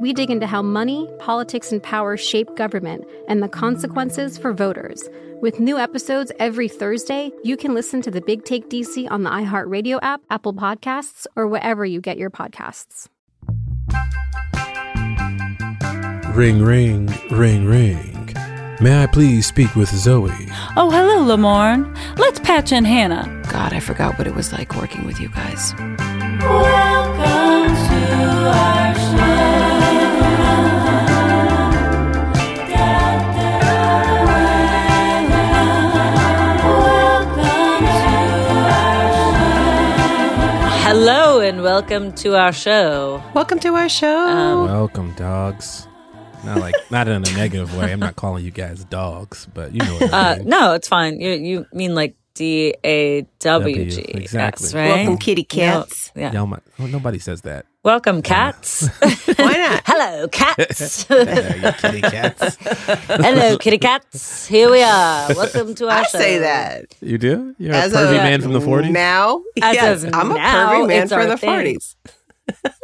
We dig into how money, politics, and power shape government and the consequences for voters. With new episodes every Thursday, you can listen to the Big Take DC on the iHeartRadio app, Apple Podcasts, or wherever you get your podcasts. Ring, ring, ring, ring. May I please speak with Zooey? Oh, hello, Lamorne. Let's patch in Hannah. God, I forgot what it was like working with you guys. Welcome to our show. Welcome to our show. Um, welcome, dogs. Not like not in a negative way. I'm not calling you guys dogs, but you know what I uh. No, it's fine. You you mean like D A W G. Exactly. right? Welcome, kitty cats. yeah. Y'all might, well, nobody says that. Welcome, cats. Why not? Hello, cats. Hello, kitty cats. Hello, kitty cats. Here we are. Welcome to our I show. say that. You do? You're As a pervy a, man from the 40s? Now? As yes, of I'm now, a pervy man from the thing. 40s.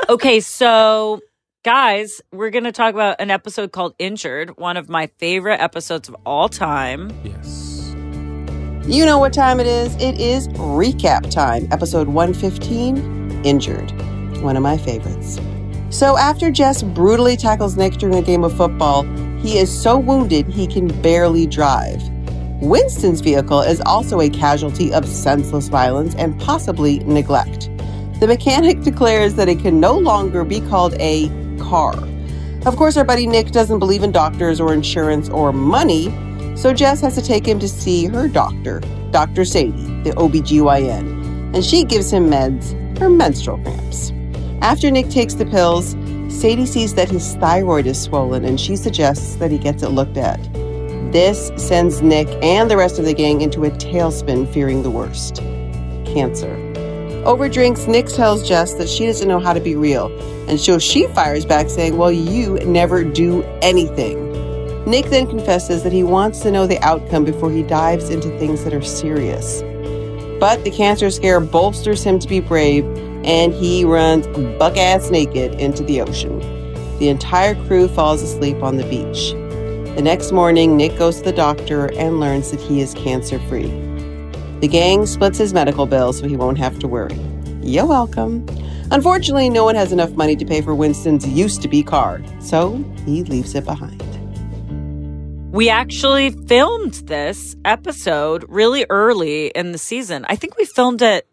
okay, so guys, we're going to talk about an episode called Injured, one of my favorite episodes of all time. Yes. You know what time it is? It is recap time, episode 115 Injured, one of my favorites. So, after Jess brutally tackles Nick during a game of football, he is so wounded he can barely drive. Winston's vehicle is also a casualty of senseless violence and possibly neglect. The mechanic declares that it can no longer be called a car. Of course, our buddy Nick doesn't believe in doctors or insurance or money, so Jess has to take him to see her doctor, Dr. Sadie, the OBGYN, and she gives him meds for menstrual cramps. After Nick takes the pills, Sadie sees that his thyroid is swollen and she suggests that he gets it looked at. This sends Nick and the rest of the gang into a tailspin, fearing the worst cancer. Over drinks, Nick tells Jess that she doesn't know how to be real, and so she fires back saying, Well, you never do anything. Nick then confesses that he wants to know the outcome before he dives into things that are serious. But the cancer scare bolsters him to be brave, and he runs buck ass naked into the ocean. The entire crew falls asleep on the beach. The next morning, Nick goes to the doctor and learns that he is cancer free. The gang splits his medical bill so he won't have to worry. You're welcome. Unfortunately, no one has enough money to pay for Winston's used to be car, so he leaves it behind. We actually filmed this episode really early in the season. I think we filmed it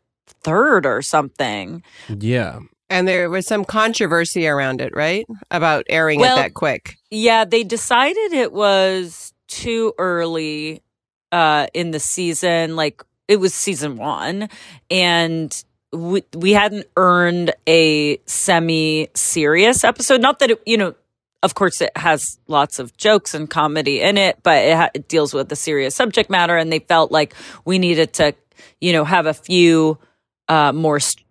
third or something. Yeah. And there was some controversy around it, right? About airing Well, it that quick. Yeah, they decided it was too early uh, in the season. Like it was season one, and we we hadn't earned a semi serious episode. Not that it, you know. Of course, it has lots of jokes and comedy in it, but it, ha- it deals with a serious subject matter, and they felt like we needed to, you know, have a few uh, more st-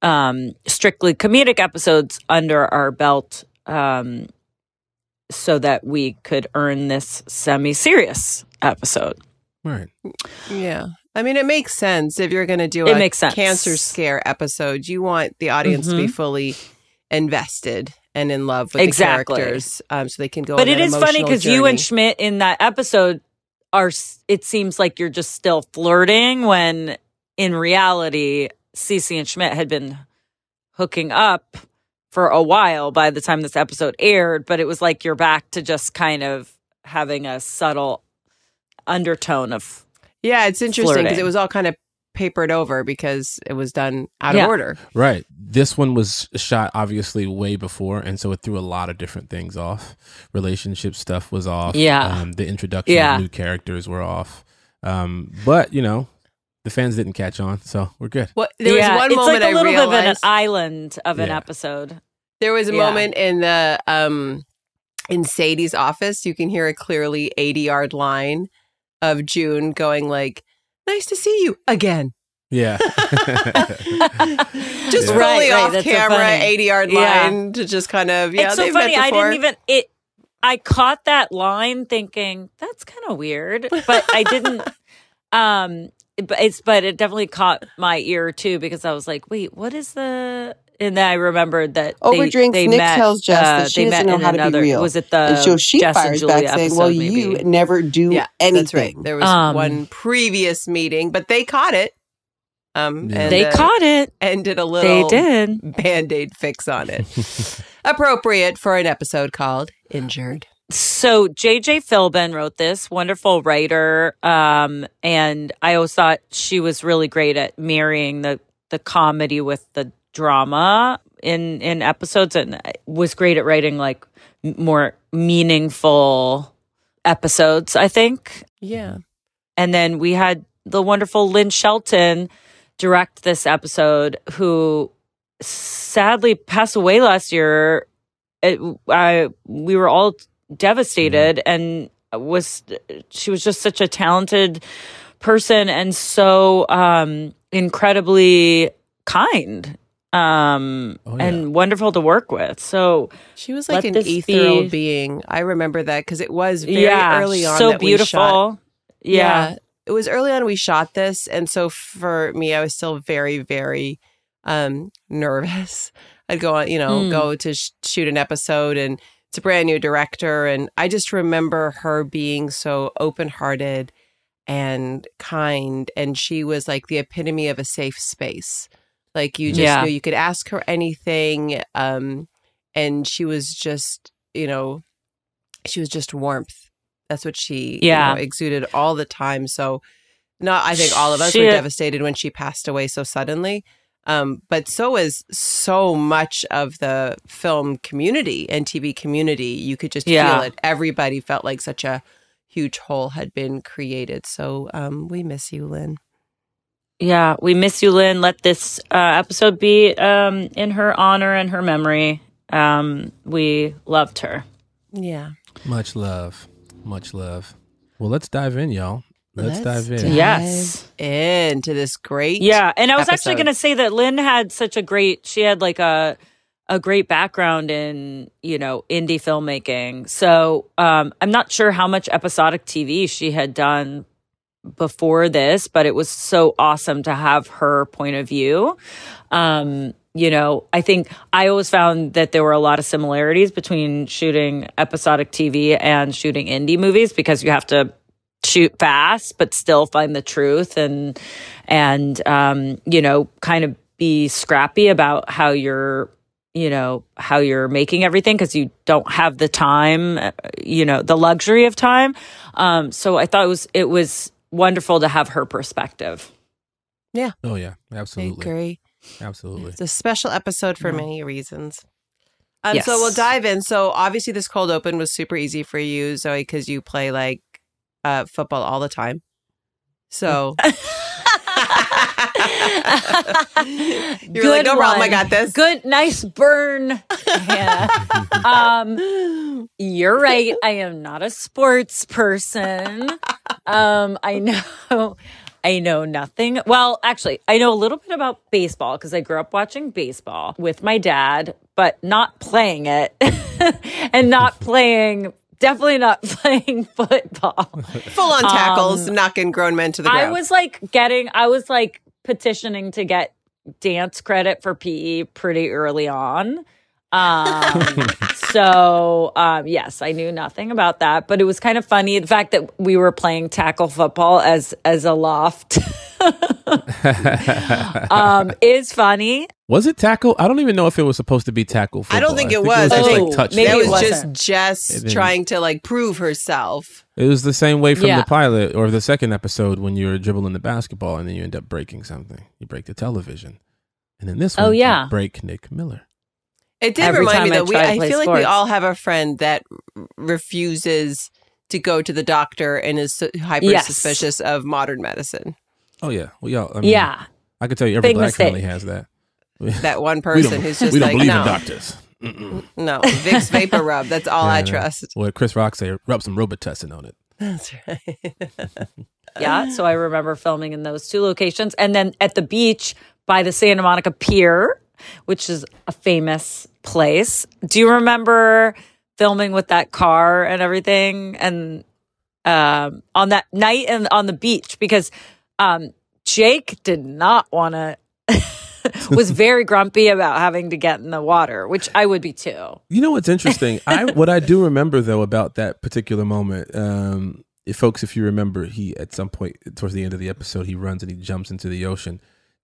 um, strictly comedic episodes under our belt um, so that we could earn this semi serious episode. Right. Yeah. I mean, it makes sense if you're going to do It a makes sense. cancer scare episode. You want the audience to be Mhm. fully invested and in love with Exactly. the characters, um, so they can go. but on it funny because you and. Schmidt in that episode are, it seems like you're just still flirting when in reality, Cece and Schmidt had been hooking up for a while by the time this episode aired, but it was like you're back to just kind of having a subtle undertone of yeah, it's interesting because it was all kind of papered over because it was done out Yeah. of order. Right. This one was shot obviously way before, and so it threw a lot of different things off. Relationship stuff was off. Yeah. Um, the introduction Yeah. of new characters were off. Um, but you know, the fans didn't catch on, so we're good. What there yeah, was one moment. it's moment like a little bit of an island of an Yeah. episode. there was a Yeah. moment in the um in Sadie's office. You can hear a clearly ADR line of June going like, "Nice to see you again." Yeah. just Yeah. fully Right, right, off that's so camera, funny. ADR Yeah. line to just kind of, yeah, it's so funny. I didn't even it. I caught that line thinking that's kind of weird, but I didn't. um, but it's but it definitely caught my ear too because I was like, wait, what is the? And then I remembered that Over they, drinks, they Nick met, tells Jess uh, that she doesn't know in how to be real. Was it the and so she Jess and fires Julia back saying, well, maybe? you never do yeah, anything. that's right. There was Um, one previous meeting, but they caught it. Um, Yeah. and, They uh, caught it. and did a They little did. band aid fix on it. Appropriate for an episode called Injured. So JJ Philbin wrote this wonderful writer, um, and I always thought she was really great at marrying the the comedy with the drama in in episodes, and was great at writing like more meaningful episodes. I think, Yeah. and then we had the wonderful Lynn Shelton direct this episode, who sadly passed away last year. It, I we were all devastated, and was she was just such a talented person and so um, incredibly kind um, Oh, yeah. and wonderful to work with. So She was like an ethereal be- being. I remember that because it was very yeah, early on. so that we beautiful. shot- yeah. it was early on we shot this, and so for me, I was still very, very um, nervous. I'd go on, you know, Mm. go to sh- shoot an episode, and it's a brand new director, and I just remember her being so open hearted and kind, and she was like the epitome of a safe space. Like you just Yeah. knew you could ask her anything, um, and she was just, you know, she was just warmth. That's what she you Yeah. know, exuded all the time. So, not I think all of us She- were devastated when she passed away so suddenly. Um, but so is so much of the film community and TV community. You could just Yeah. feel it. Everybody felt like such a huge hole had been created. So um, we miss you, Lynn. Yeah, we miss you, Lynn. Let this uh, episode be um, in her honor and her memory. Um, we loved her. Yeah. Much love. Much love. Well, let's dive in, y'all. Let's, dive in. Yes. Into this great. Yeah, and I was actually going to say that Lynn had such a great. She had like a a great background in you know indie filmmaking. So um, I'm not sure how much episodic TV she had done before this, but it was so awesome to have her point of view. Um, you know, I think I always found that there were a lot of similarities between shooting episodic TV and shooting indie movies because you have to shoot fast but still find the truth and and um you know kind of be scrappy about how you're you know how you're making everything because you don't have the time uh, you know the luxury of time um so i thought it was it was wonderful to have her perspective Yeah. Oh yeah, I absolutely, agree. absolutely. It's a special episode for many reasons. Um, Yes. So we'll dive in. So obviously, this cold open was super easy for you, Zooey, because you play like uh, football all the time. So You're like, "No problem, I got this." Good, nice burn. Yeah. um, you're right. I am not a sports person. Um, I know. I know nothing. Well, actually, I know a little bit about baseball because I grew up watching baseball with my dad, but not playing it and not playing, definitely not playing football. full on tackles, Um, knocking grown men to the ground. I was like getting, I was like petitioning to get dance credit for PE pretty early on. Um, so um, yes, I knew nothing about that, but it was kind of funny the fact that we were playing tackle football as as a loft. um, is funny. Was it tackle? I don't even know if it was supposed to be tackle. I don't football. think it was. just I think like touch. maybe it was just wasn't. Jess trying to like prove herself. It was the same way from Yeah. the pilot or the second episode when you're dribbling the basketball and then you end up breaking something. You break the television, and then this one, Oh, yeah. break Nick Miller. It did Every remind me time I that we. I play feel like we all have a friend that refuses to go to the doctor and is hyper Yes. suspicious of modern medicine. Oh yeah, we all. I mean, yeah. I could tell you every Big black mistake. family has that. That one person who's just we don't like, believe no, in doctors. Mm-mm. no, Vicks vapor rub. That's all Yeah, I know. trust. Well, Chris Rock say? Rub some Robitussin on it. That's right. Yeah. So I remember filming in those two locations. And then at the beach by the Santa Monica Pier, which is a famous place. Do you remember filming with that car and everything? And um, on that night and on the beach, because um, Jake did not want to. was very grumpy about having to get in the water, which I would be too. You know what's interesting? I what I do remember though about that particular moment, um, if folks, if you remember, he at some point towards the end of the episode, he runs and he jumps into the ocean.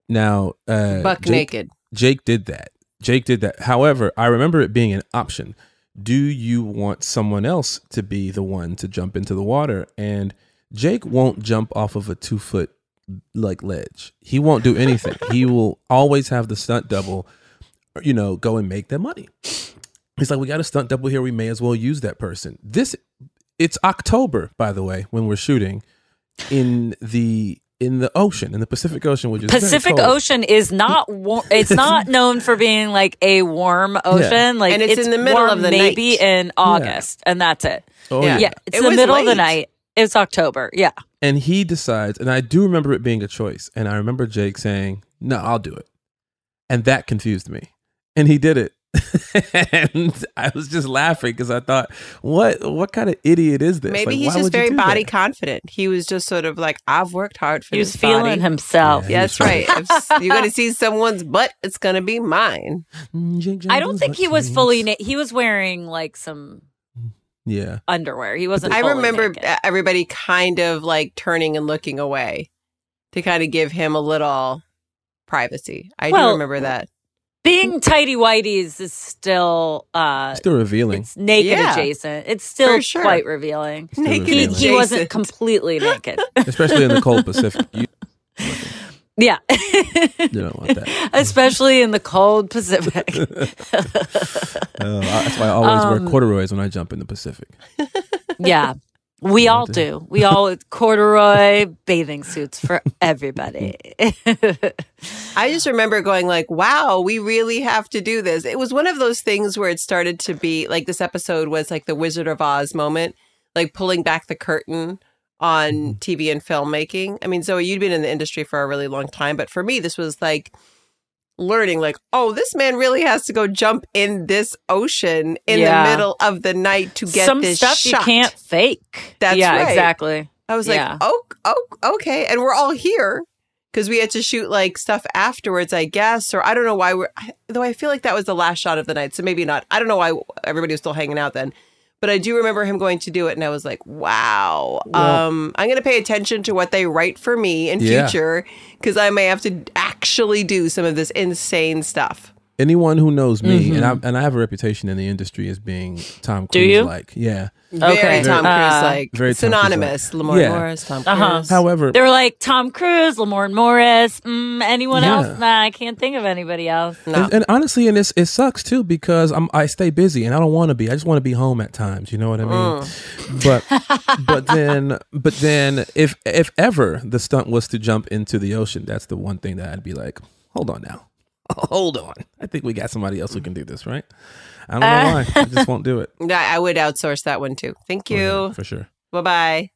Now, uh, Buck Jake- naked. Jake did that. Jake did that. However, I remember it being an option. Do you want someone else to be the one to jump into the water? And Jake won't jump off of a two foot like ledge. He won't do anything. he will always have the stunt double, you know, go and make their money. He's like, we got a stunt double here. We may as well use that person. This, it's October, by the way, when we're shooting in the in the ocean, in the Pacific Ocean, which is very Pacific cold. Ocean is not war- it's not known for being like a warm ocean. Like And it's in the middle warm of the maybe night. in August, and that's it. Oh, Yeah. yeah. Yeah, it's It the was middle of the night. It's October. Yeah. And he decides, and I do remember it being a choice. And I remember Jake saying, No, I'll do it. And that confused me. And he did it. and I was just laughing because I thought, what what kind of idiot is this? Maybe Like, he's why just would very body that? confident. He was just sort of like, I've worked hard for this. He was this feeling body. himself. Yeah, Yeah, that's right. if you're going to see someone's butt, it's going to be mine. I don't think he was fully na- he was wearing like some Yeah. underwear. He wasn't I remember naked. uh, everybody kind of like turning and looking away to kind of give him a little privacy. I Well, do remember that. Being tidy whities is still uh Still revealing. it's naked Yeah. adjacent. It's still sure. quite revealing. Still Naked He, revealing. he wasn't completely naked. Especially in the cold Pacific. You, yeah. you don't want that. Especially in the cold Pacific. Oh, that's why I always Um, wear corduroys when I jump in the Pacific. Yeah. We all do. do. We all corduroy bathing suits for everybody. I just remember going like, "Wow, we really have to do this." It was one of those things where it started to be like this episode was like the Wizard of Oz moment, like pulling back the curtain on mm-hmm. TV and filmmaking. I mean, Zooey, you'd been in the industry for a really long time, but for me, this was like learning like, "Oh, this man really has to go jump in this ocean in Yeah. the middle of the night to get Some this stuff shot." you can't fake. That's yeah, right. exactly. I was like, oh, oh, okay. And we're all here because we had to shoot like stuff afterwards, I guess. Or I don't know why we're, I- though I feel like that was the last shot of the night. So maybe not. I don't know why everybody was still hanging out then. But I do remember him going to do it. And I was like, wow. Well- um, I'm going to pay attention to what they write for me in Yeah. future because I may have to actually do some of this insane stuff. Anyone who knows me, and I and I have a reputation in the industry as being Tom Cruise like. Yeah. Very Tom Uh, Cruise like. Very Tom Cruise-like. synonymous. Lamorne Yeah. Morris, Tom Cruise. Uh-huh. However, They were like Tom Cruise, Lamorne Morris, mm, anyone Yeah. else? Nah, I can't think of anybody else. And, and honestly, and it's, it sucks too because I'm I stay busy and I don't want to be. I just want to be home at times. You know what I mean? But but then but then if if ever the stunt was to jump into the ocean, that's the one thing that I'd be like, hold on now, hold on. I think we got somebody else who can do this, right? I don't know Uh. why. I just won't do it. I would outsource that one too. Thank you. Oh, for sure. Bye bye.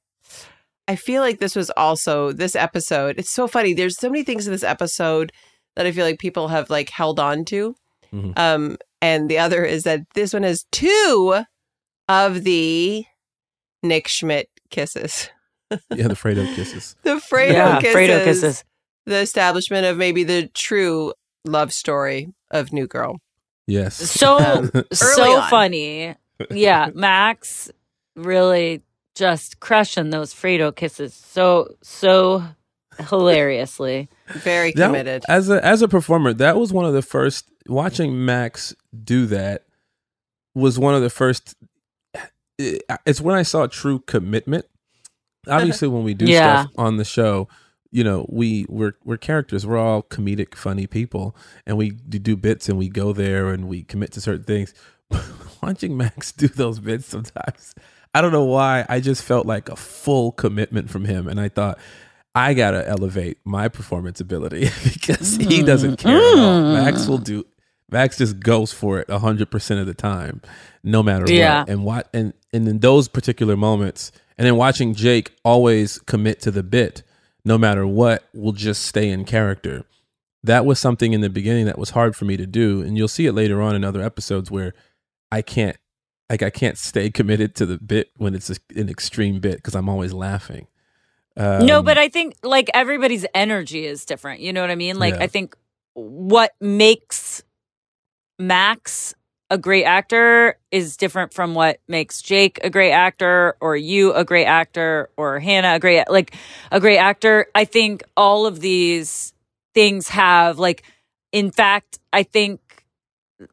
I feel like this was also this episode. It's so funny. There's so many things in this episode that I feel like people have like held on to. Mhm. Um, and the other is that this one has two of the Nick Schmidt kisses. Yeah, the Fredo kisses. The Fredo Yeah, kisses. Fredo kisses. The establishment of maybe the true love story of New Girl. Yes. So Um, so on. funny. Yeah, Max really just crushing those Fredo kisses. So so hilariously. Very That- committed. as a as a performer, that was one of the first watching Max do that was one of the first it's when I saw true commitment. Obviously when we do Yeah. stuff on the show, you know, we we're we're characters. We're all comedic funny people and we do bits and we go there and we commit to certain things. Watching Max do those bits sometimes, I don't know why, I just felt like a full commitment from him and I thought I gotta elevate my performance ability because he doesn't care at all. Mm. Max will do. Max just goes for it hundred percent of the time, no matter Yeah. what. And what and and in those particular moments, and then watching Jake always commit to the bit, no matter what, will just stay in character. That was something in the beginning that was hard for me to do, and you'll see it later on in other episodes where I can't, like, I can't stay committed to the bit when it's a, an extreme bit because I'm always laughing. no, Um, but I think like everybody's energy is different. You know what I mean? Like Yeah. I think what makes Max a great actor is different from what makes Jake a great actor or you a great actor or Hannah a great like a great actor. I think all of these things have like in fact, I think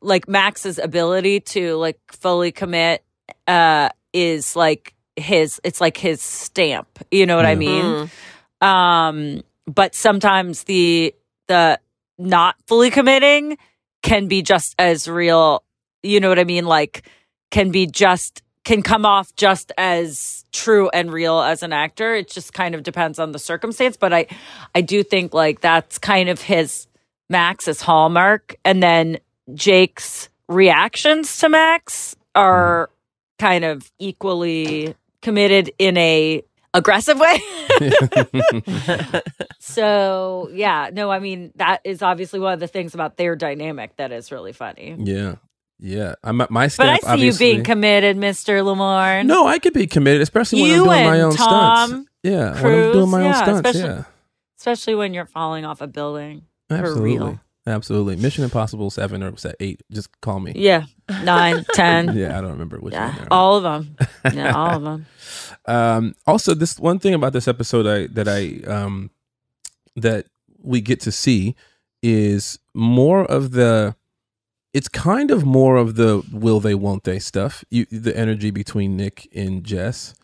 like Max's ability to like fully commit uh is like his it's like his stamp. You know what I mean? Um but sometimes the the not fully committing can be just as real, you know what I mean? Like can be just can come off just as true and real as an actor. It just kind of depends on the circumstance, but I I do think like that's kind of his Max's hallmark and then Jake's reactions to Max are mm-hmm. kind of equally committed in a aggressive way. so, yeah, no, I mean that is obviously one of the things about their dynamic that is really funny. Yeah, yeah. I'm at my But I see you being committed, Mr. Lamar. No, I could be committed, especially when You I'm doing my own Tom stunts. Yeah, when I'm doing my own yeah, stunts. especially- Yeah, especially when you're falling off a building for absolutely, real. absolutely. Mission Impossible Seven or was that eight? Just call me. Yeah, nine, ten. yeah, I don't remember which one. Yeah, there. all of them. Yeah, all of them. Um, also, this one thing about this episode I that I um that we get to see is more of the. It's kind of more of the will they won't they stuff. You the energy between Nick and Jess.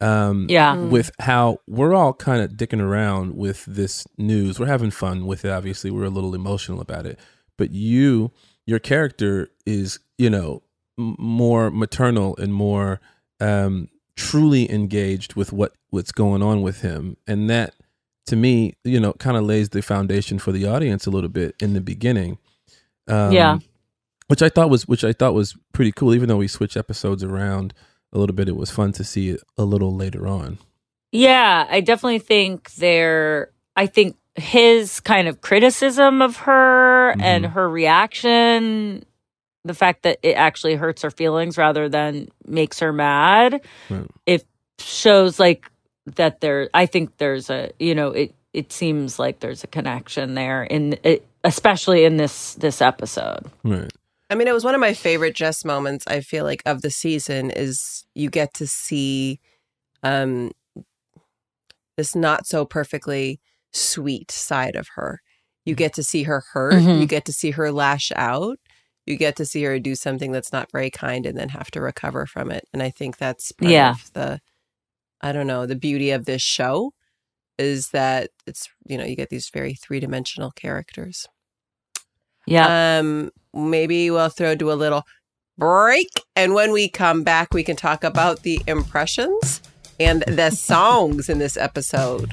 Um, Yeah. Mm. with how we're all kind of dicking around with this news. We're having fun with it. Obviously, we're a little emotional about it. But you, your character is, you know, m- more maternal and more um, truly engaged with what what's going on with him, and that, to me, you know, kind of lays the foundation for the audience a little bit in the beginning. Um, Yeah. Which I thought was which I thought was pretty cool. Even though we switched episodes around a little bit, it was fun to see it a little later on. Yeah, I definitely think there. I think his kind of criticism of her and Mhm. her reaction, the fact that it actually hurts her feelings rather than makes her mad, Right. it shows like that there. I think there's a you know it. It seems like there's a connection there in it, especially in this this episode. Right. I mean, it was one of my favorite Jess moments. I feel like of the season is you get to see um this not so perfectly sweet side of her, You get to see her hurt. Mhm. You get to see her lash out. You get to see her do something that's not very kind and then have to recover from it. And I think that's part Yeah. of the, I don't know, the beauty of this show is that it's, you know, you get these very three dimensional characters. Yeah. Um, maybe we'll throw to a little break. And when we come back, we can talk about the impressions and the songs in this episode.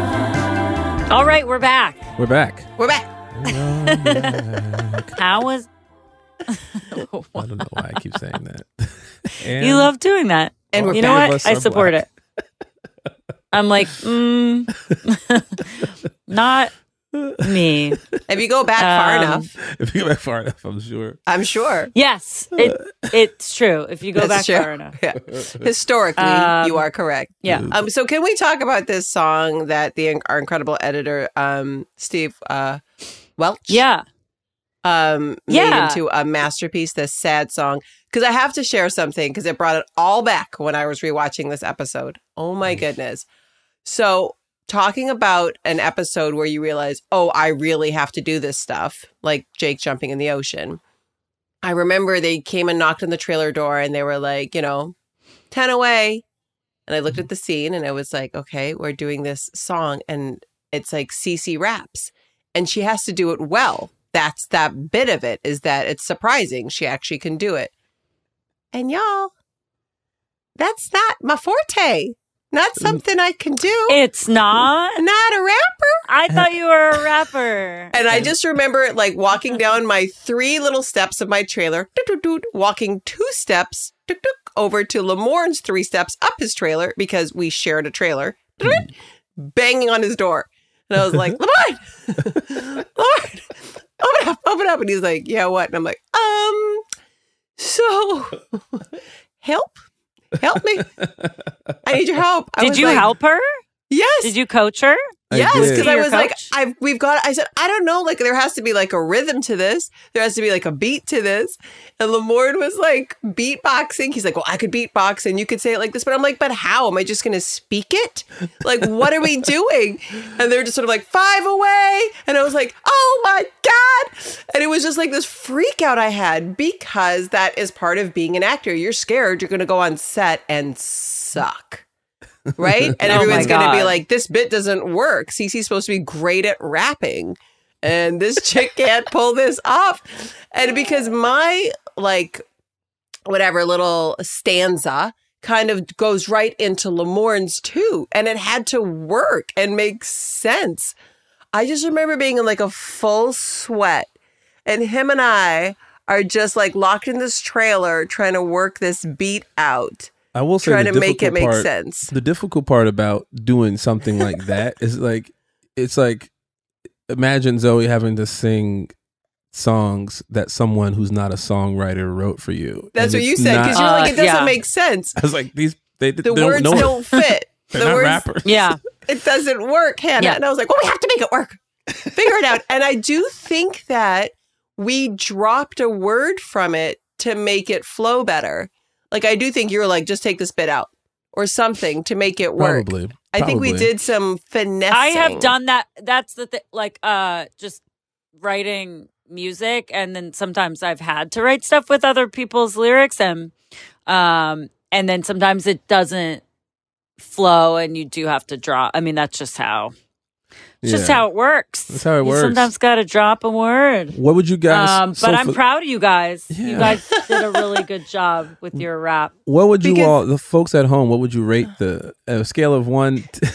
All right, we're back. We're back. We're back. How was I don't know why I keep saying that. And you love doing that? And we're you know what? I support black. it. I'm like, mm, not me. If you go back far Um, enough, If you go back far enough, I'm sure. I'm sure. Yes, it it's true. If you go That's back true. far enough. Yeah. Historically, Um, you are correct. yeah. Um, so can we talk about this song that the our incredible editor, um, Steve uh, Welch, Yeah. um, made Yeah. into a masterpiece? This sad song, because I have to share something because it brought it all back when I was rewatching this episode. Oh my goodness! So talking about an episode where you realize, oh, I really have to do this stuff, like Jake jumping in the ocean. I remember they came and knocked on the trailer door and they were like, you know, 10 away. And I looked at the scene and I was like, okay, we're doing this song and it's like Cece raps and she has to do it well. That's that bit of it is that it's surprising she actually can do it. And y'all, that's not my forte. Not something I can do. It's not. Not a rapper. I thought you were a rapper. And I just remember like walking down my three little steps of my trailer, walking two steps over to Lamorne's three steps up his trailer because we shared a trailer, banging on his door. And I was like, Lamorne, Lamorne, open up, open up. And he's like, yeah, what? And I'm like, um, so help, help me. I need your help. I Did you like, help her? Yes. Did you coach her? Yes, because I your was like. I've we've got. I said, I don't know. Like, there has to be like a rhythm to this. There has to be like a beat to this. And Lamorne was like beatboxing. He's like, well, I could beatbox, and you could say it like this. But I'm like, but how am I just going to speak it? Like, what are we doing? And they're just sort of like five away, and I was like, oh my god! And it was just like this freak out I had because that is part of being an actor. You're scared. You're going to go on set and suck right? And Oh everyone's going to be like, this bit doesn't work. Cece's supposed to be great at rapping. And this chick can't pull this off. And because my, like, whatever little stanza kind of goes right into Lamorne's too. And it had to work and make sense. I just remember being in like a full sweat. And him and I are just like locked in this trailer trying to work this beat out. I will say Trying to make it difficult make part- sense. The difficult part about doing something like that is like it's like imagine Zooey having to sing songs that someone who's not a songwriter wrote for you. That's And what you said because you're like, it doesn't uh, yeah. make sense. I was like, these they, The they words don't, know don't fit. They're the not words, rappers. Yeah. It doesn't work, Hannah. Yeah. And I was like, well, we have to make it work. Figure it out. And I do think that we dropped a word from it to make it flow better. Like, I do think you were like, just take this bit out or something to make it work. Probably. I think we did some finessing. I have done that. That's the thing. Like, uh, just writing music, and then sometimes I've had to write stuff with other people's lyrics, and um, and then sometimes it doesn't flow, and you do have to draw. I mean, that's just how. It's just how it works. That's how it You works. sometimes got to drop a word. What would you guys Um, but so I'm for- proud of you guys. Yeah. You guys did a really good job with your rap. What would you Because- all the folks at home, what would you rate the a scale of one to,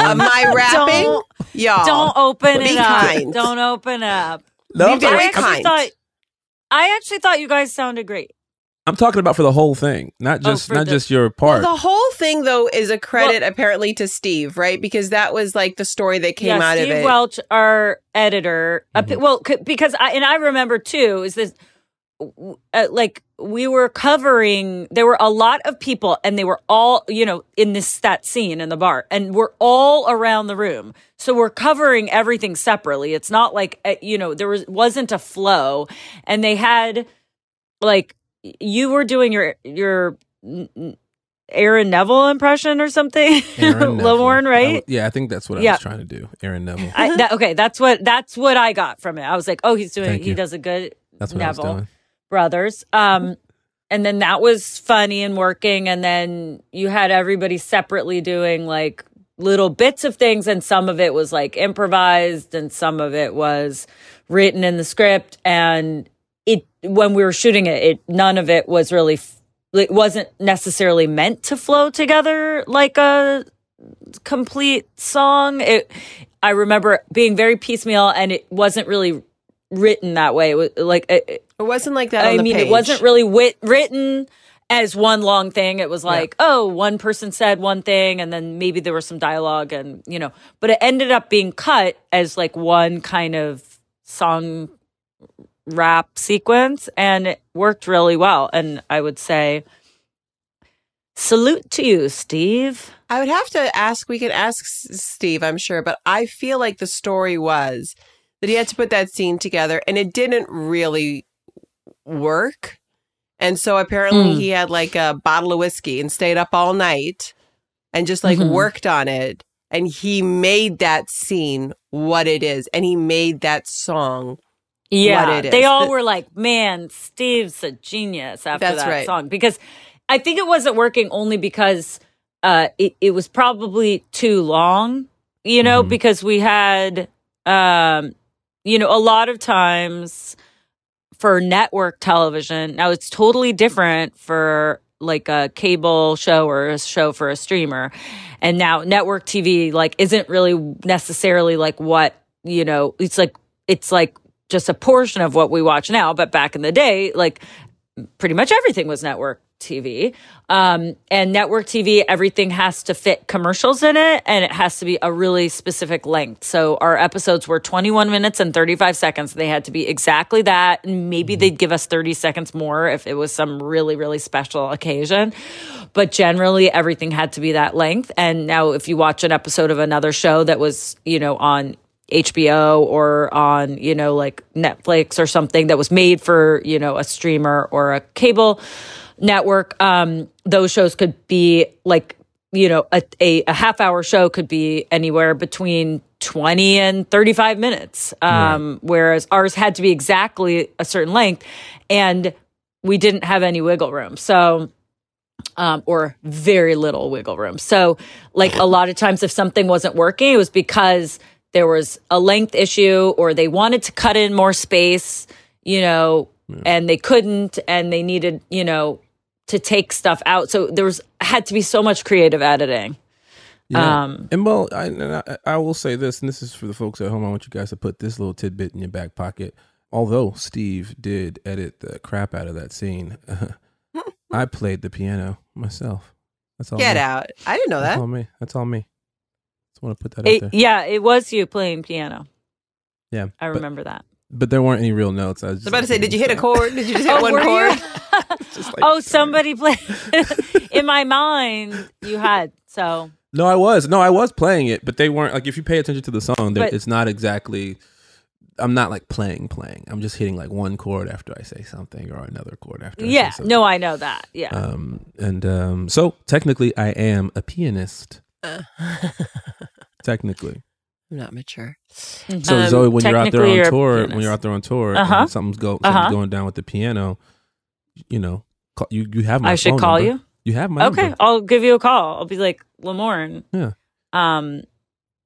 Uh, my rapping, Don't- y'all. Don't open be it up. kind. Don't open up. No, Be very I actually kind. thought I actually thought you guys sounded great. I'm talking about for the whole thing, not Oh, just for not the- just your Well, part. the whole thing, though, is a credit apparently to Steve, right? Because that was like the story that came yeah, out Steve of it. Steve Welch, our editor. uh, Mm-hmm. well, c- because I and I remember too is this uh, like we were covering. There were a lot of people, and they were all you know in this that scene in the bar, and we're all around the room. So we're covering everything separately. It's not like uh, you know there was wasn't a flow, and they had like you were doing your your. Aaron Neville impression or something, Aaron Neville. Lamorne, I right? w- yeah, I think that's what I was trying to do. Aaron Neville. I, that, okay, that's what that's what I got from it. I was like, oh, he's doing Thank he you. does a good That's what I was Neville doing. brothers. Um, and then that was funny and working, and then you had everybody separately doing like little bits of things, and some of it was like improvised, and some of it was written in the script, and it when we were shooting it, it none of it was really. It wasn't necessarily meant to flow together like a complete song. It, I remember being very piecemeal, and it wasn't really written that way. It was like it, It wasn't like that. I mean, page. it wasn't really wit- written, as one long thing. It was like, oh, one person said one thing, and then maybe there was some dialogue, and you know, but it ended up being cut as like one kind of song rap sequence, and it worked really well. And I would say, salute to you, Steve. I would have to ask, we could ask Steve, I'm sure, but I feel like the story was that he had to put that scene together and it didn't really work. And so apparently Mm. he had like a bottle of whiskey and stayed up all night and just like Mhm. worked on it. And he made that scene what it is. And he made that song Yeah, what it is. they all The- were like, "Man, Steve's a genius." After That's that right. song, because I think it wasn't working only because uh, it, it was probably too long. You know, because we had, um, you know, a lot of times for network television. Now it's totally different for like a cable show or a show for a streamer. And now network TV like isn't really necessarily like what, you know, it's like it's like just a portion of what we watch now, but back in the day, like pretty much everything was network TV. Um, and network TV, everything has to fit commercials in it and it has to be a really specific length. So our episodes were 21 minutes and 35 seconds. They had to be exactly that. And maybe they'd give us 30 seconds more if it was some really, really special occasion. But generally, everything had to be that length. And now, if you watch an episode of another show that was, you know, on HBO or on, you know, like Netflix or something that was made for, you know, a streamer or a cable network, um, those shows could be like, you know, a, a, a half hour show could be anywhere between 20 and 35 minutes. Um, whereas ours had to be exactly a certain length and we didn't have any wiggle room. So, um, or very little wiggle room. So, like a lot of times, if something wasn't working, it was because there was a length issue or they wanted to cut in more space, you know, and they couldn't, and they needed, you know, to take stuff out. So there was had to be so much creative editing. Yeah. Um, and well, I, and I I will say this, and this is for the folks at home. I want you guys to put this little tidbit in your back pocket. Although Steve did edit the crap out of that scene, I played the piano myself. That's all. Get me. out. I didn't know That's that. all me. That's all me. Just want to put that it- out there. yeah, it was you playing piano. Yeah, I but- remember that. But there weren't any real notes. I was I was just about to say, did you hit a chord? Did you just hit Oh, one were you? chord? oh, somebody played. In my mind, you had so. No, I was. No, I was playing it, but they weren't like if you pay attention to the song, But- it's not exactly I'm not like playing playing. I'm just hitting like one chord after I say something or another chord after I Yeah, say something. no, I know that. Yeah. Um and um so technically I am a pianist. Uh. Technically. I'm not mature. So Um, Zooey, when you're out there on you're tour, when you're out there on tour, Uh-huh. and something's go something's Uh-huh. going down with the piano, you know, call, you you have my. I should call number. you? You have my okay, number. I'll give you a call. I'll be like, Lamorne, Yeah. um,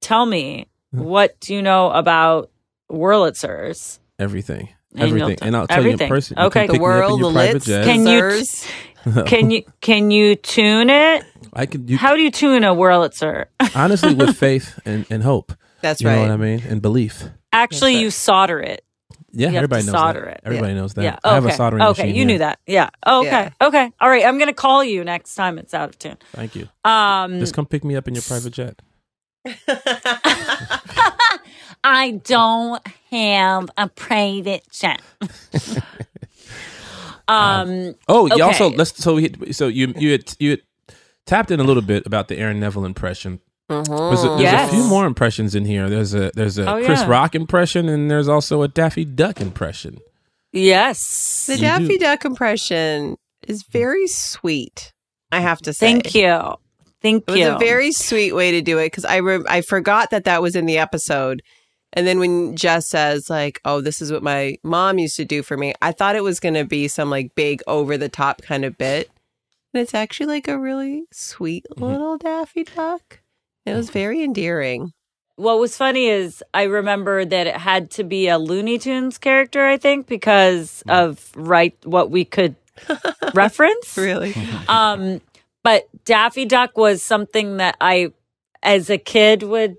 tell me what do you know about Wurlitzers? Everything, And everything, t- and I'll tell everything. you in person. Okay. can The me up in world, the private Litz, jet. Can you Can you can you tune it? I can. You, How do you tune a Wurlitzer? honestly, with faith and, and hope. That's right. you know what I mean, and belief. Actually, you solder it. Yeah, You have everybody to knows solder that. it. Everybody Yeah. knows that. Yeah. I have a soldering Okay, machine. Okay, you here. knew that. Yeah. Oh, okay. Yeah. Okay. All right. I'm gonna call you next time it's out of tune. Thank you. Um, Just come pick me up in your private jet. I don't have a private jet. um. Oh, you also let's so we, so you you had, you had tapped in a little bit about the Aaron Neville impression. There's, a, there's Mm-hmm. Yes. a few more impressions in here. There's a there's a Oh, Chris yeah. Rock impression and there's also a Daffy Duck impression. Yes. The You Daffy do. Duck impression is very sweet. I have to say. Thank you. Thank you. It was you. a very sweet way to do it because I re- I forgot that that was in the episode, and then when Jess says like, "Oh, this is what my mom used to do for me," I thought it was going to be some like big over the top kind of bit, and it's actually like a really sweet Mm-hmm. little Daffy Duck. It was very endearing. what was funny is I remember that it had to be a Looney Tunes character, I think, because of right what we could reference. Really, Um, but Daffy Duck was something that I, as a kid, would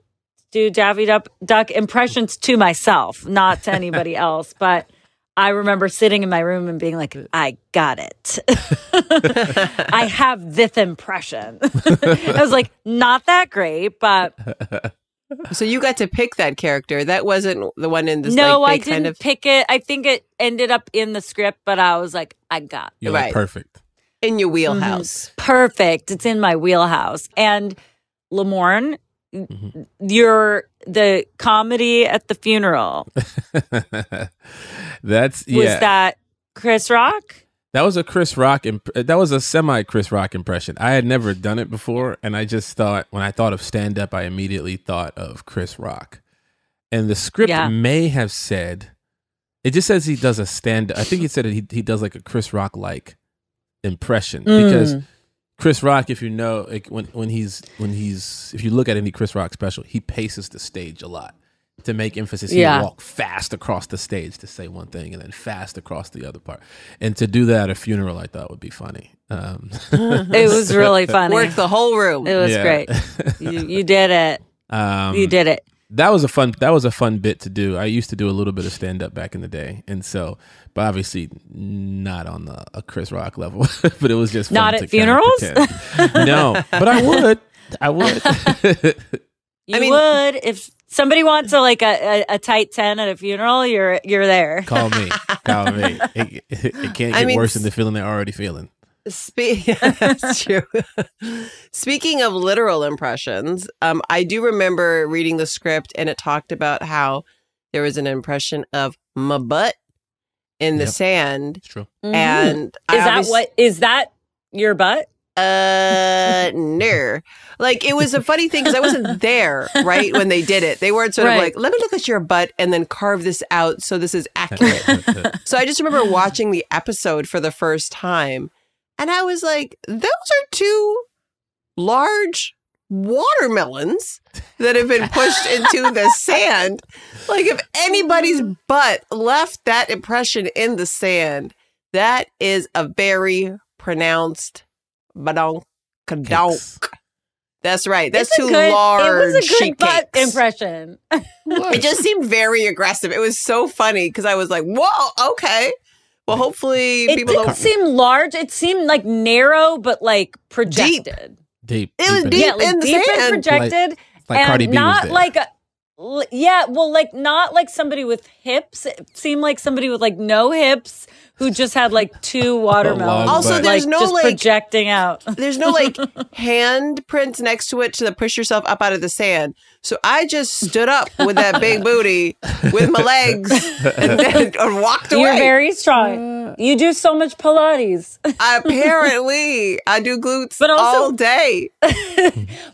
do Daffy Duck, Duck impressions to myself, not to anybody else. But I remember sitting in my room and being like, I got it. I have this impression. I was like, not that great, but So you got to pick that character. That wasn't the one in this. no, like, I didn't kind of pick it. I think it ended up in the script, but I was like, I got You're Right. like perfect. in your Mhm. wheelhouse. Perfect. It's in my wheelhouse. And Lamorne, Mm-hmm. you're the comedy at the funeral. That's Was that Chris Rock? That was a Chris Rock. Imp- that was a semi Chris Rock impression. I had never done it before, and I just thought when I thought of stand up, I immediately thought of Chris Rock. And the script Yeah. may have said, it just says he does a stand. I think he said he he does like a Chris Rock like impression because Mm. Chris Rock, if you know, like when when he's when he's if you look at any Chris Rock special, he paces the stage a lot to make emphasis. He Yeah. walk fast across the stage to say one thing and then fast across the other part. And to do that at a funeral, I thought would be funny. Um, It was really funny. Worked the whole room. It was Yeah. great. You, you did it. Um, you did it. That was a fun. That was a fun bit to do. I used to do a little bit of stand up back in the day, and so, but obviously not on the, a Chris Rock level. but it was just fun Not to at kinda funerals? no, but I would. I would. You mean- would if somebody wants a like a, a, a tight ten at a funeral. You're you're there. Call me. Call me. It, it, it can't I get mean, worse than the feeling they're already feeling. Spe- That's true. Speaking of literal impressions, um, I do remember reading the script and it talked about how there was an impression of my butt in the Yep. sand. It's true. And I is that obvious- what is that your butt? Uh, no. Like it was a funny thing because I wasn't there, right, when they did it. They weren't sort of like, let me look at your butt and then carve this out so this is accurate. so I just remember watching the episode for the first time and I was like, those are two large watermelons that have been pushed into the sand. Like if anybody's mm. butt left that impression in the sand, that is a very pronounced badonk kadonk. That's right. That's a good- large It was a good butt cakes. impression. It just seemed very aggressive. It was so funny because I was like, "Whoa, okay." Well, hopefully It people didn't don't. seem large. It seemed like narrow, but like projected. Deep. It was in deep yeah, like in deep and projected, like and Cardi B was not there. like a. l- Yeah, well, like not like somebody with hips. It seemed like somebody with like no hips who just had like two watermelons. Also, butt. there's like, no just like projecting out. there's no like handprints next to it to push yourself up out of the sand. So I just stood up with that big booty with my legs and then and walked away. You're very strong. You do so much Pilates, Apparently, I do glutes But also- all day.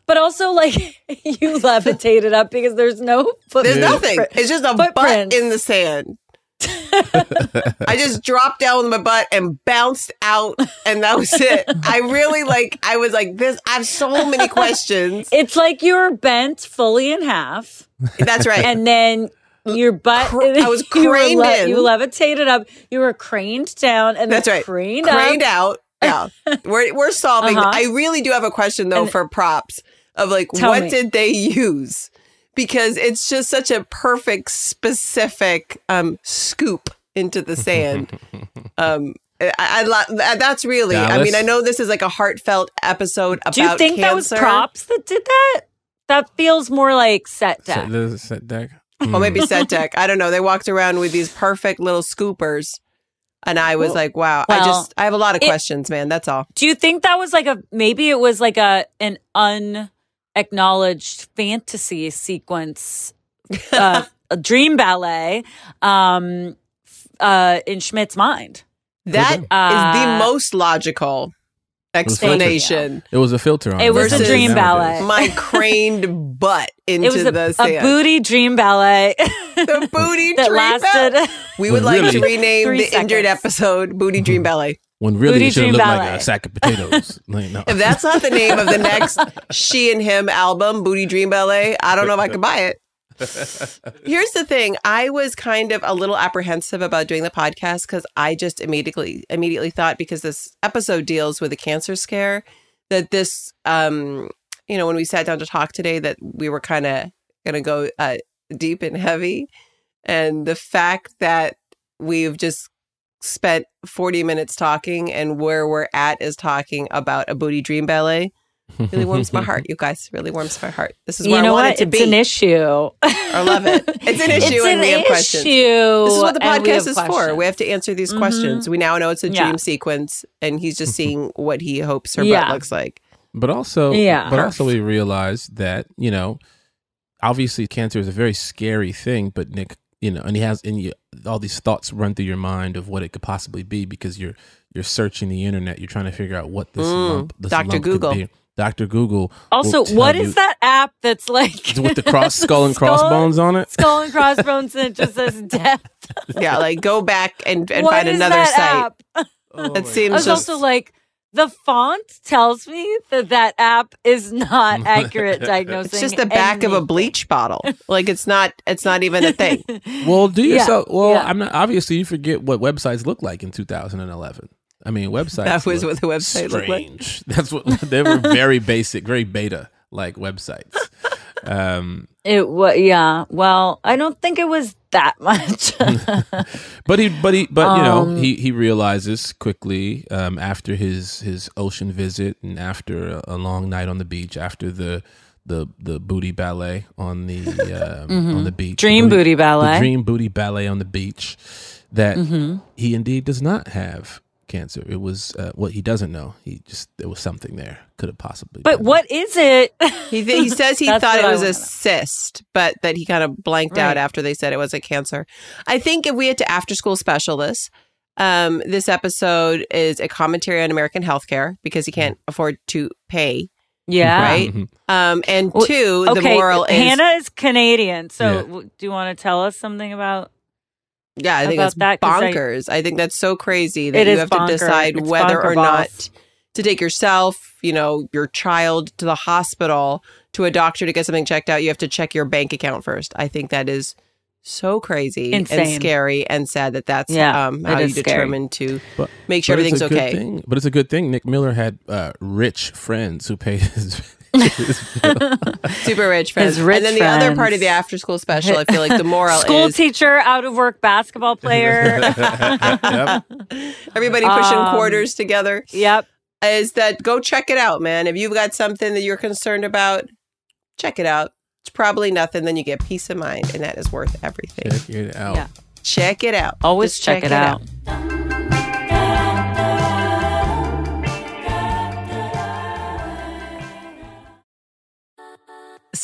but also like you levitated up because there's no foot. There's nothing. It's just a butt in the sand. I just dropped down with my butt and bounced out, and that was it. I really like. I was like this. I have so many questions. It's like you were bent fully in half, That's right. and then your butt. Cr- I was you craned in. You levitated up. You were craned down, and That's then right. Craned, Craned out. Yeah, we're we're solving. Uh-huh. I really do have a question though And- for props of like Tell what me. did they use? Because it's just such a perfect, specific um, scoop into the sand. um, I, I that's really. I mean, I know this is like a heartfelt episode about Do you think that was props that did that? That feels more like set Set, deck. the set deck. Or maybe set deck. I don't know. They walked around with these perfect little scoopers. And I was like, wow. I just, I have a lot of it- questions, man. That's all. Do you think that was like a maybe it was like a an unacknowledged fantasy sequence, uh, a dream ballet, um, uh, in Schmidt's mind? That is Uh, the most logical explanation. It was a filter on It was a dream ballet. My craned butt into it was a, the a booty dream ballet the booty that dream lasted. ballet. We would Well, like to rename Three the injured episode "Booty Dream Ballet." When really Booty it should have Dream looked like a sack of potatoes. like, no. If that's not the name of the next She and Him album, "Booty Dream Ballet," I don't know if I could buy it. Here's the thing: I was kind of a little apprehensive about doing the podcast because I just immediately immediately thought because this episode deals with a cancer scare that this, um, you know, when we sat down to talk today, that we were kind of going to go uh, deep and heavy, and the fact that we've just spent 40 minutes talking, and where we're at is talking about a booty dream ballet. Really warms my heart, you guys. Really warms my heart. This is where you know I want what? it to it's be. an issue. I love it. It's an issue, It's and an we have questions. This is what the podcast have is for. We have to answer these Mhm. questions. We now know it's a dream Yeah. sequence, and he's just seeing what he hopes her Yeah. butt looks like. But also, Yeah. but also we realize that you know, obviously, cancer is a very scary thing. But Nick, you know, and he has, and you, all these thoughts run through your mind of what it could possibly be because you're you're searching the internet, you're trying to figure out what this Mm, lump, this Dr. lump could Google. be. Doctor Google. Also, what is you- that app that's like with the cross skull and Skull- crossbones on it? skull and crossbones and it just says death? Yeah, like go back and, and What find another that site. app? It seems I was just also like, the font tells me that that app is not accurate diagnosing. it's just the back of a bleach bottle. Like it's not it's not even a thing. Well, do Yeah, yourself. Well, yeah. I'm not. Obviously, you forget what websites look like in 2011. I mean, websites. That was what the website looked like. strange. That's what they were. Very basic, very beta like websites. Um, It was yeah. Well, I don't think it was that much. but he, but he, but you know, Um, he he realizes quickly um, after his his ocean visit and after a, a long night on the beach, after the the the booty ballet on the um, Mhm. on the beach, Dream the booty ballet. the dream booty ballet on the beach, that Mhm. he indeed does not have cancer. It was uh, what he doesn't know. He just there was something there. Could have possibly. but what is it? He th- he says he thought it I was a know. cyst, but that he kind of blanked out after they said it was a cancer. I think if we had to after school special this, um, this episode is a commentary on American healthcare because he can't afford to pay. Yeah. Right. Um, and Well, two, the moral is Hannah is Canadian. So, Yeah. w- do you want to tell us something about? Yeah, I think about that's that, 'cause I- bonkers. I, think that's so crazy that you have bonkers. to decide It's whether or not balls. to take yourself, you know, your child to the hospital to a doctor to get something checked out. You have to check your bank account first. I think that is so crazy and scary and sad that that's Yeah, um, how you is determine to But, make sure but it's everything's a good okay. thing- but it's a good thing. Nick Miller had uh, rich friends who paid his. His bill. Super rich friends. His rich and then the other part of the after school special, I feel like the moral School is teacher, out of work basketball player. Yep. everybody pushing Um, quarters together. yep. is that go check it out, man. If you've got something that you're concerned about, check it out. It's probably nothing. Then you get peace of mind, and that is worth everything. Check it out. Yeah. Check it out. Always Just check, it out.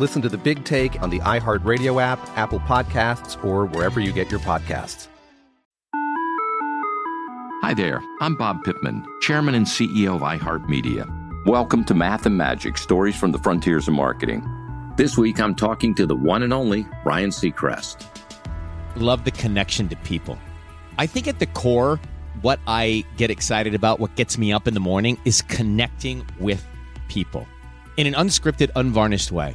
Listen to the big take on the iHeartRadio app, Apple Podcasts, or wherever you get your podcasts. Hi there, I'm Bob Pittman, Chairman and CEO of iHeartMedia. Welcome to Math and Magic Stories from the Frontiers of Marketing. This week I'm talking to the one and only Ryan Seacrest. Love the connection to people. I think at the core, what I get excited about, what gets me up in the morning, is connecting with people in an unscripted, unvarnished way.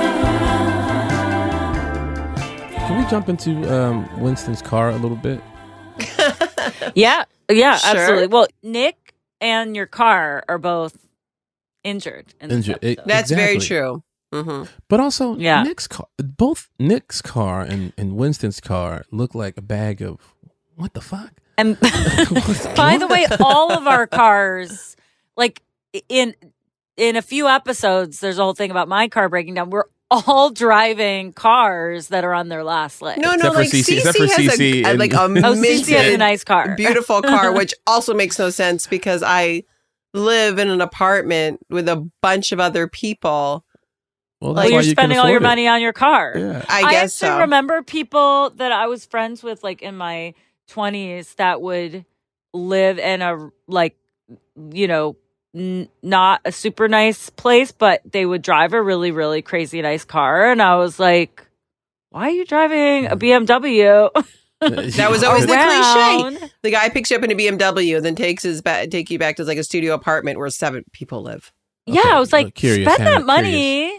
Can we jump into um, Winston's car a little bit? Yeah, yeah, Sure. absolutely. Well, Nick and your car are both injured. In Injured. It- episode. That's very Exactly. true. hmm But also, Yeah. Nick's car, both Nick's car and, and Winston's car look like a bag of what the fuck? And by the way, all of our cars, like in in a few episodes, there's a whole thing about my car breaking down. We're all driving cars that are on their last leg. No, no, Except like Cece except Cece has Cece a, a- and- like a Oh, Cece has a nice car. beautiful car, which also makes no sense because I live in an apartment with a bunch of other people. Well, Well, that's why you're you spending all your it. money on your car. Yeah. I guess actually so. remember people that I was friends with, like in my twenties, that would live in a like, you know, n- not a super nice place, but they would drive a really, really crazy nice car, and I was like, "Why are you driving a mm. BMW?" That was always the cliche. The guy picks you up in a BMW, and then takes his ba- take you back to like a studio apartment where seven people live. yeah, I was like, curious, spend Hannah, that money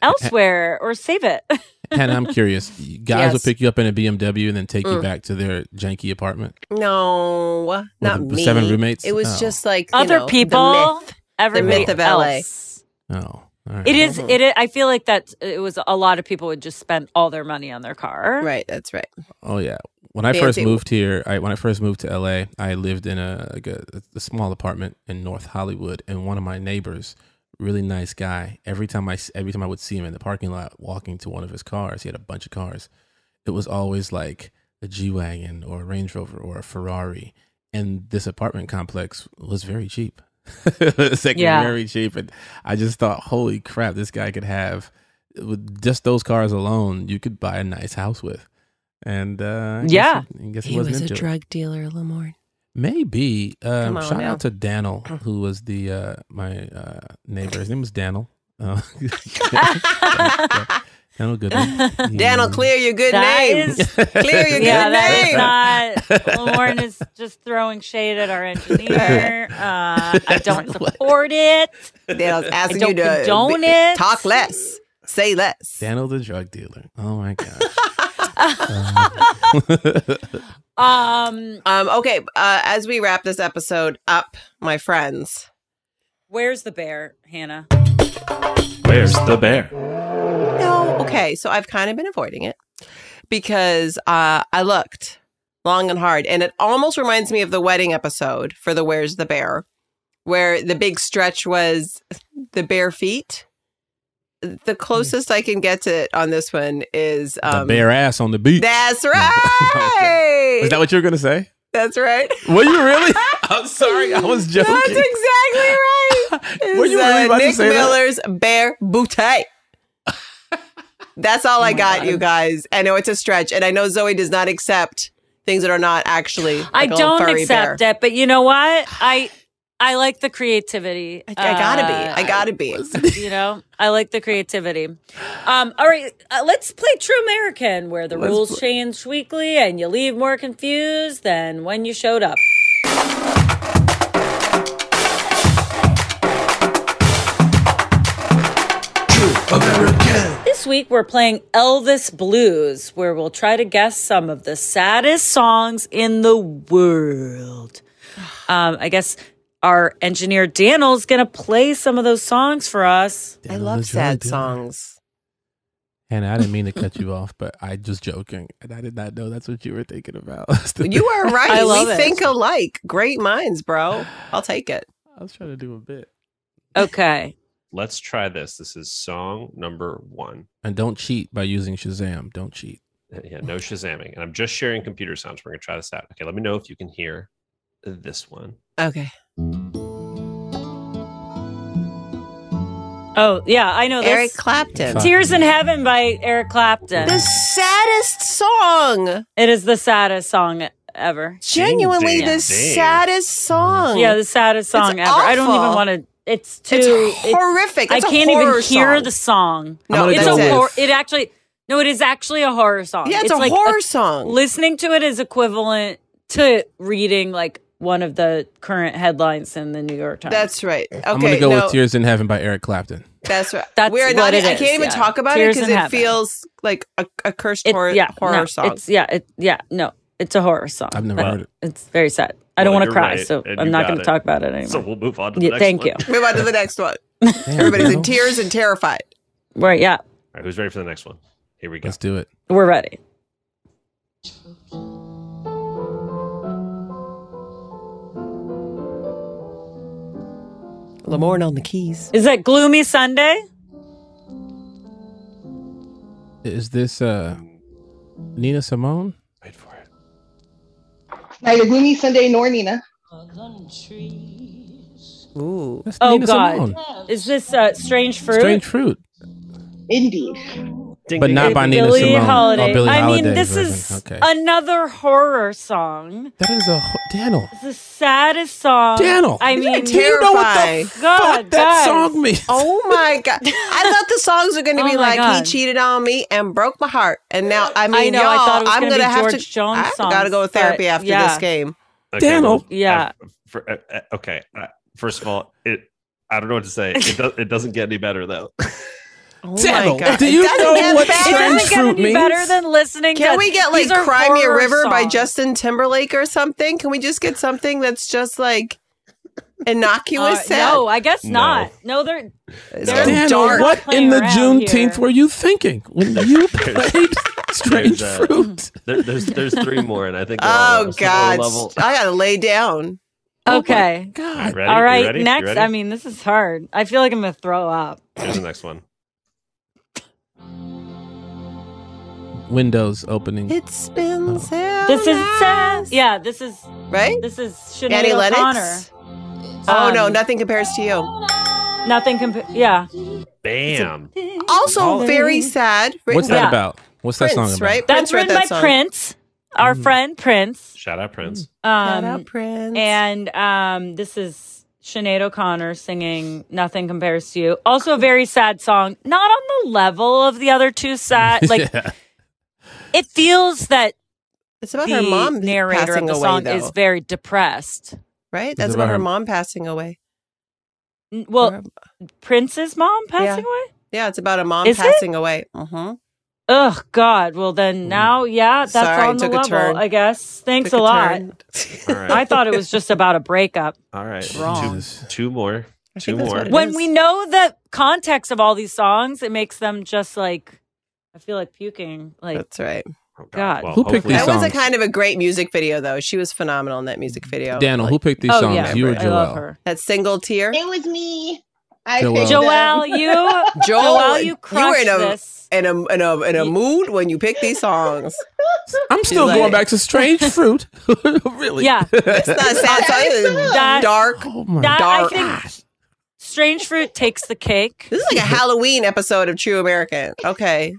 elsewhere or save it. Hannah, I'm curious. Guys Yes. will pick you up in a BMW and then take you Mm. back to their janky apartment. No, not the me. seven roommates? It was Oh. just like you Other know, people, The myth. everybody myth of LA. else. Oh, all right. It is. Mhm. It. is- I feel like that. It was a lot of people would just spend all their money on their car. Right, that's right. Oh yeah. When I Fancy. first moved here, I when I first moved to LA, I lived in a like a, a small apartment in North Hollywood, and one of my neighbors, really nice guy. Every time I s- every time I would see him in the parking lot walking to one of his cars, he had a bunch of cars. It was always like a G wagon or a Range Rover or a Ferrari, and this apartment complex was very cheap. it's like Yeah. very cheap, and I just thought, holy crap, this guy could have with just those cars alone, you could buy a nice house with. And uh, I guess Yeah. he, I guess he, He wasn't was a into it. drug dealer, Lamorne. Maybe. Um, on shout now. out to Daniel, who was the uh, my uh, neighbor. His name was Daniel. Uh, Daniel Goodman. He- Daniel, clear your good That name. is- clear your yeah, good that name. is not. Lamorne is just throwing shade at our engineer. Uh, I don't support it. Daniel's asking I you don't to condone it. talk less, say less. Daniel the drug dealer. Oh my gosh. Um, Um, okay, uh, as we wrap this episode up, my friends, where's the bear, Hannah? Where's the bear? No, okay. So I've kind of been avoiding it because uh, I looked long and hard, and it almost reminds me of the wedding episode for the "Where's the Bear," where the big stretch was the bare feet. The closest I can get to it on this one is the um, bare ass on the beach. That's right. Is that what you were gonna say? That's right. Were you really? I'm sorry, I was joking. That's exactly right. Were you It's, really about to Nick say that? Miller's Bear Boutte. That's all I got, you guys. I know it's a stretch, and I know Zooey does not accept things that are not actually. I like a little don't furry accept bear. it, but you know what? I I like the creativity. I, I gotta be. I gotta be. You know, I like the creativity. Um, all right, uh, let's play True American, where the Let's rules pl- change weekly and you leave more confused than when you showed up. True American. This week we're playing Elvis Blues, where we'll try to guess some of the saddest songs in the world. Um, I guess our engineer Daniel's gonna play some of those songs for us. I love sad songs. And I didn't mean to cut you off, but I just joking, and I did not know that's what you were thinking about. You are right. I love we it. think alike. Great minds, bro. I'll take it. I was trying to do a bit. Okay. Let's try this. This is song number one. And don't cheat by using Shazam. Don't cheat. Uh, yeah, no Shazamming. And I'm just sharing computer sounds. We're gonna try this out. Okay, let me know if you can hear this one. Okay. Oh yeah, I know this. Eric Clapton. "Tears in Heaven" by Eric Clapton. The saddest song. It is the saddest song ever. Genuinely ding, the ding. saddest song. Yeah, the saddest song It's ever. I don't even want to. It's too. It's it- horrific. I It's a can't even hear song. the song. No, it's that's a it. horror. It actually. No, it is actually a horror song. Yeah, it's a like horror song. Listening to it is equivalent to reading like one of the current headlines in the New York Times. That's right. Okay, I'm gonna go no, with "Tears in Heaven" by Eric Clapton. That's right. That's We're what not. it I can't even yeah. talk about Tears it because it Heaven. feels like a, a cursed It- horror, yeah, horror no, song. It's yeah, it, yeah, no, it's a horror song. I've never uh, heard it. It's very sad. I don't Well, want to cry, right, so I'm not going to talk about it anymore. So we'll move on to the Yeah, next thank one. you. Move on to the next one. Everybody's in tears and terrified. Right? Yeah, All right, who's ready for the next one? Here we go. Let's do it. we're ready. Lamorne on the keys. Is that Gloomy Sunday? Is this uh Nina Simone? Wait for it. Neither Gloomy Sunday nor Nina. Ooh. That's Oh Nina God, Simone. is this uh, Strange Fruit? Strange fruit, Indeed. But not by Nina Billie Simone. Holiday. Oh, Billie I mean, this version. is okay. another horror song. that is a ho- Daniel. It's the saddest song. Daniel, I you mean, do you know what the terrifying. God, fuck that guys. song means? Oh my god! I thought the songs were going to Oh be my like he cheated on me and broke my heart, and now I mean, know, I y'all, thought it was I'm gonna gonna be have to. Jones I songs, got to go to therapy but after yeah. this game. Okay, Daniel. well, Yeah. uh, for, uh, uh, okay. Uh, first of all, it. I don't know what to say. It, does, it doesn't get any better though. Oh Daniel, my god! do you know what better. It Strange doesn't get Fruit any means? better than listening Can to. we get like these "Cry Me a horror River" by. Justin Timberlake or something? Can we just get something that's just like innocuous? Uh, sad? no, I guess No. not. No, they're It's they're Daniel, dark. what in the around Juneteenth here. were you thinking when you played Strange There's, uh, Fruit? There, there's there's three more, and I think Oh on a similar god! I gotta lay down. okay. God, Ready? All You right, ready? You next. I mean, this is hard. I feel like I'm gonna throw up. Here's the next one. Windows opening. It's been so This is nice. yeah. This is right. this is Annie Sinead O'Connor. Lennox. Oh no, Um, nothing compares to you. Nothing. Compa- yeah. Bam. Also Oh. very sad. written What's that Yeah. about? What's that song about? right? That's Prince wrote written that by song. Prince, our friend Prince. Shout out Prince. Shout Um, out Prince. and um, this is Sinead O'Connor singing "Nothing Compares to You." Also, a very sad song. Not on the level of the other two sad. Like yeah. It feels that it's about the her mom narrator passing of the away, song though. is very depressed. right? That's about about her her- mom passing away. Well, Her- Prince's mom passing Yeah. away. yeah, it's about a mom Is it? passing away. Mm-hmm. Ugh, God. Well, then now, yeah, that's Sorry, on the took a level, turn. I guess. Thanks Took a lot. turn. All right. I thought it was just about a breakup. All right. Wrong. Two, two more. I Two more. what it When is. we know the context of all these songs, it makes them just like I feel like puking. Like That's right. Oh, God. Well, Who picked hopefully- these That was a kind of a great music video, though. She was phenomenal in that music video. Daniel, Like, who picked these oh songs? yeah, You or I love her. that single tear? It was me. I Joelle. picked Joelle, you, Joel, Joelle, you you were in a, this. in a in a in a mood when you pick these songs. I'm still She's going back to Strange Fruit. really? Yeah, It's not a sad song. It's That- dark. Oh my that dark. I think Strange Fruit takes the cake. This is like a Halloween episode of True American. Okay,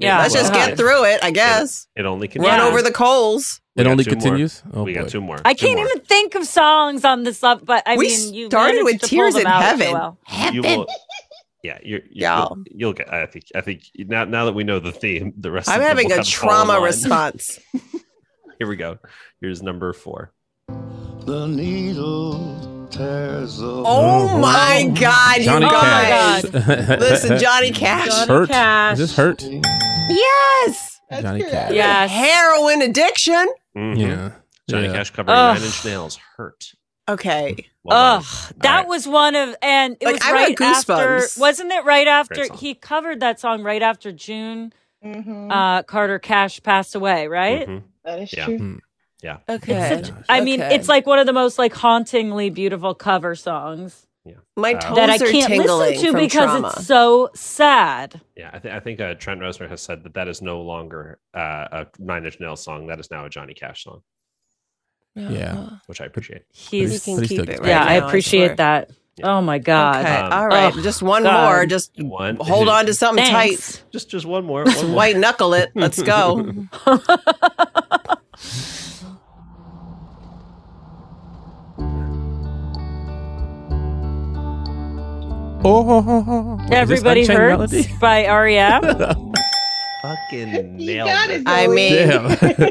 Yeah, let's just get through it. I guess It only can run over the coals. We It got only two more. continues? Oh, we boy. got two more. I Two can't more. even think of songs on this up, but I We mean, you started managed with to pull Tears them in out, Heaven. Joelle. You will, yeah, you're, you're, Y'all. you'll, you'll get. I think. I think now. Now that we know the theme, the rest. I'm of them having will a kind of fall in trauma line. response. Here we go. Here's number four. The needle tears the Oh my God, you Johnny guys! Cash. Listen, Johnny Cash. Is this Johnny hurt? Cash. Is this hurt? Yes, Johnny Cash. Yes. heroin addiction. Mhm. Yeah. Johnny Yeah. Cash covering Ugh. Nine Inch Nails. Hurt. Okay, Well done. Ugh, that right. was one of, and it Like, was I got right after. Wasn't it right after he covered that song right after June? Mhm. Uh, Carter Cash passed away, right? Mhm. that is Yeah. true. Yeah. okay. I mean, Okay. it's like one of the most like hauntingly beautiful cover songs Yeah. My Uh, toes that I can't tingling listen to because trauma. it's so sad. Yeah. I, th- I think uh, Trent Reznor has said that that is no longer uh, a Nine Inch Nails song. That is now a Johnny Cash song, Yeah. which I appreciate. He's You can he's keep still it right yeah, I appreciate swear. that. Oh my god. Okay, Um, all right. ugh, just one God. more. Just One. hold on to something Thanks. tight. Just, just one more. Just One more. white knuckle it. Let's go. Oh, Everybody Is this Unchained hurts Melody? by REM. Fucking You nailed it. it. I mean, Damn.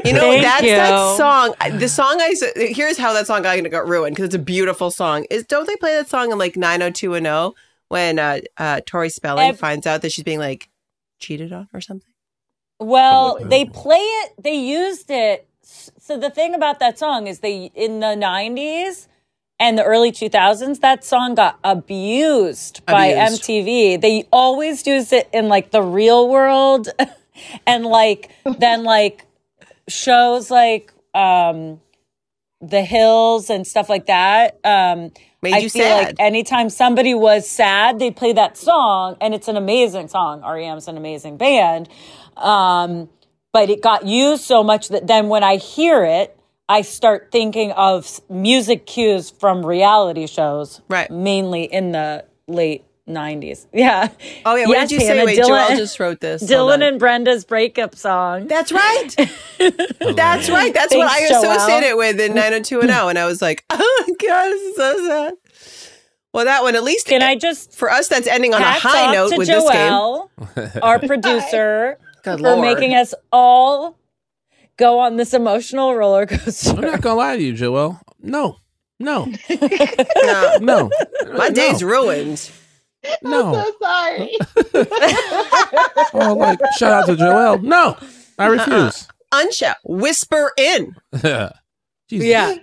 you know, Thank that's you. that song. The song I here's how that song got, got ruined because it's a beautiful song. Is don't they play that song in like 90210 when uh, uh, Tori Spelling Ev- finds out that she's being like cheated on or something? Well, like they play it. They used it. So the thing about that song is they in the '90s and the early 2000s, that song got abused, by MTV. They always used it in like the real world, and like then like shows like um The Hills and stuff like that. Um, Made I you feel sad. like anytime somebody was sad, they play that song, and it's an amazing song. REM's an amazing band. Um, but it got used so much that then when I hear it, I start thinking of music cues from reality shows, Right. Mainly in the late '90s. Yeah. Oh yeah, what did you say? Wait, Dylan, Joelle just wrote this. Dylan and Brenda's breakup song. That's right. That's right. That's what I associate it with in 90210. And I was like, oh, God, this is so sad. Well, that one, at least Can I just for us, that's ending on a high note with this game. Our producer, for Lord. making us all go on this emotional roller coaster. I'm not gonna lie to you, Joel. No, no, No, no. my no, day's ruined. No. So sorry. Oh, like shout out to Joel. No, I uh-uh. refuse. Unshout. Whisper in. Jesus. yeah.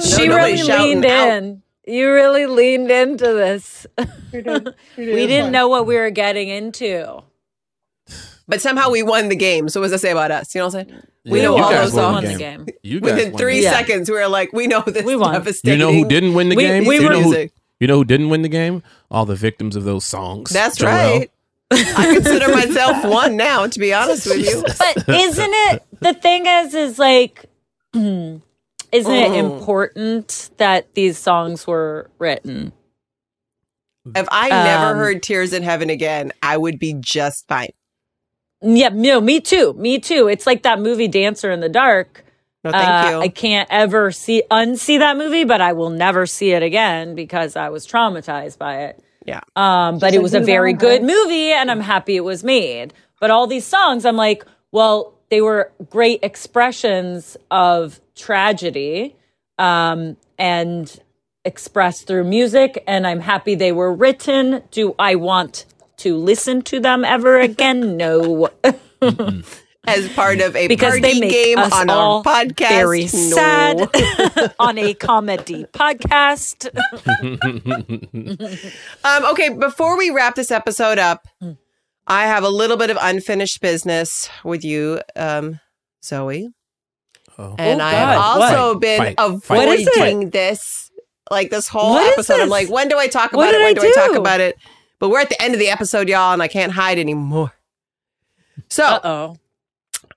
She No, really nobody's shouting leaned out. in. You really leaned into this. We did. We did. we didn't know what we were getting into. But somehow we won the game. So what does that say about us? You know what I'm saying? We Yeah, know all those songs. won the the game. game. You guys Within three game. seconds, we were like, we know this We won. devastating. You know who didn't win the We- game? we you were- know who? You know who didn't win the game? All the victims of those songs. That's Joel. right. I consider myself one now, to be honest with you. But isn't it the thing is is like isn't it important that these songs were written? If I never Um, heard Tears in Heaven again, I would be just fine. Yeah, no, me too. Me too. It's like that movie Dancer in the Dark. No, thank Uh, you. I can't ever see unsee that movie, but I will never see it again because I was traumatized by it. Yeah. Um, but Just it like was a very Valentine. good movie, and I'm happy it was made. But all these songs, I'm like, well, they were great expressions of tragedy, um, and expressed through music. And I'm happy they were written. Do I want to listen to them ever again? No. As part of a because party they game on all our podcast. very No. sad on a comedy podcast. Um, okay, before we wrap this episode up. I have a little bit of unfinished business with you, um, Zooey. Oh. And Oh, I have God, also what? been Fight, fight. What is it? avoiding this like this whole What is episode. I'm like, when do I talk What about it? When I do I talk about it? But we're at the end of the episode, y'all, and I can't hide anymore. So oh.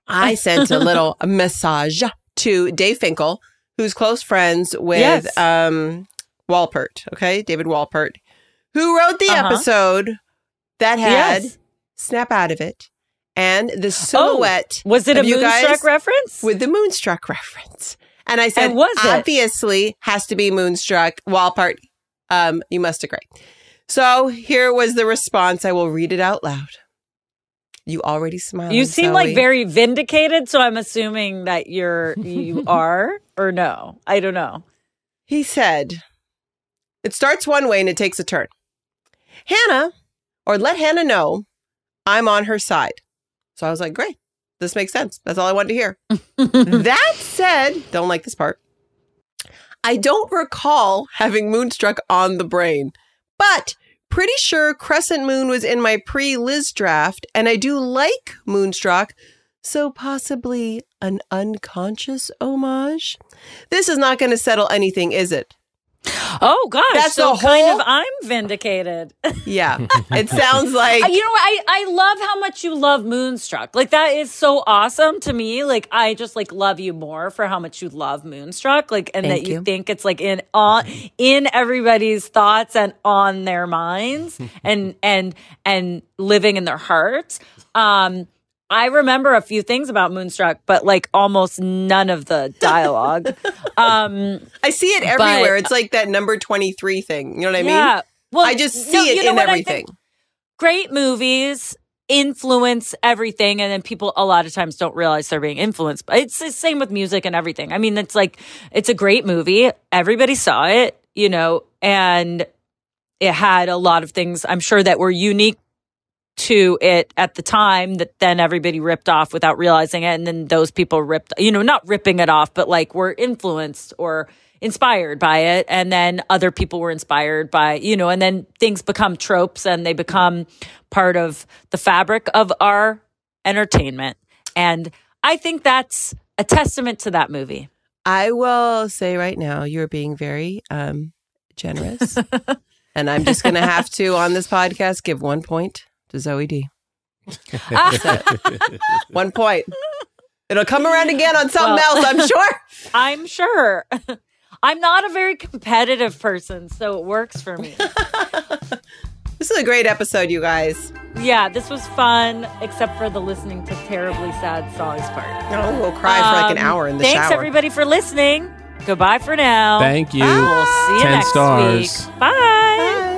I sent a little message to Dave Finkel, who's close friends with Yes. um, Walpert, okay? David Walpert, who wrote the Uh-huh. episode that had Yes. Snap Out of It and the silhouette. Oh, was it a of you guys Moonstruck reference? With the Moonstruck reference. And I said, And was it? obviously has to be Moonstruck. Walpert, um, you must agree. So here was the response. I will read it out loud. You already smiled. You seem like very vindicated, so I'm assuming that you're you are or no. I don't know. He said, It starts one way and it takes a turn. Hannah, or let Hannah know I'm on her side. So I was like, Great. This makes sense. That's all I wanted to hear. that said, don't like this part. I don't recall having Moonstruck on the brain, but pretty sure Crescent Moon was in my pre Liz draft, and I do like Moonstruck, so possibly an unconscious homage. This is not going to settle anything, is it? Oh gosh, That's so the kind of I'm vindicated. Yeah, it sounds like Uh, you know what? I, I love how much you love Moonstruck. Like that is so awesome to me. Like I just like love you more for how much you love Moonstruck. Like and Thank that you, you. think it's like in on in everybody's thoughts and on their minds and and and living in their hearts. Um I remember a few things about Moonstruck, but like almost none of the dialogue. um I see it but- everywhere. it's like that number 23 thing. You know what I mean? Yeah. Well, I just see no, it you know in everything. great movies influence everything and then people a lot of times don't realize they're being influenced but it's the same with music and everything i mean it's like it's a great movie everybody saw it you know and it had a lot of things i'm sure that were unique to it at the time that then everybody ripped off without realizing it. And then those people ripped you know not ripping it off but like were influenced or inspired by it. And then other people were inspired by you know and then things become tropes and they become part of the fabric of our entertainment. And i think that's a testament to that movie. I will say right now, you're being very um, generous. and I'm just going to have to, on this podcast, give one point to Zooey D. One point. It'll come around again on something Well- else, I'm sure. i'm sure i'm not a very competitive person so it works for me This is a great episode, you guys. yeah this was fun except for the listening to terribly sad songs part No, we'll cry for like an Um, hour in the thanks shower. everybody for listening goodbye for now Thank you. we'll see you 10 next stars. week bye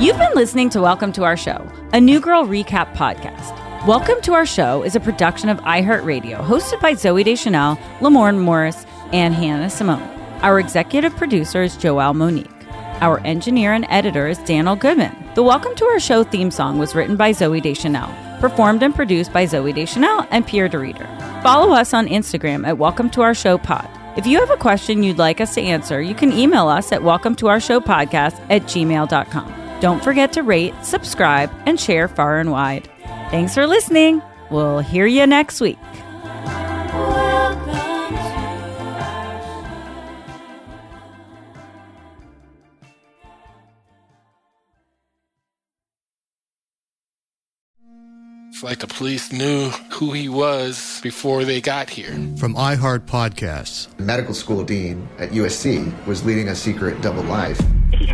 You've been listening to Welcome to Our Show, a New Girl recap podcast. Welcome to Our Show is a production of iHeartRadio, hosted by Zooey Deschanel, Lamorne Morris, and Hannah Simone. Our executive producer is Joelle Monique. Our engineer and editor is Daniel Goodman. The Welcome to Our Show theme song was written by Zooey Deschanel, performed and produced by Zooey Deschanel and Pierre de Reeder. Follow us on Instagram at Welcome to Our Show Pod. If you have a question you'd like us to answer, you can email us at welcome to our show podcast at gmail.com. Don't forget to rate, subscribe, and share far and wide. Thanks for listening. We'll hear you next week. It's like the police knew who he was before they got here. From iHeart Podcasts. medical school dean at USC was leading a secret double life.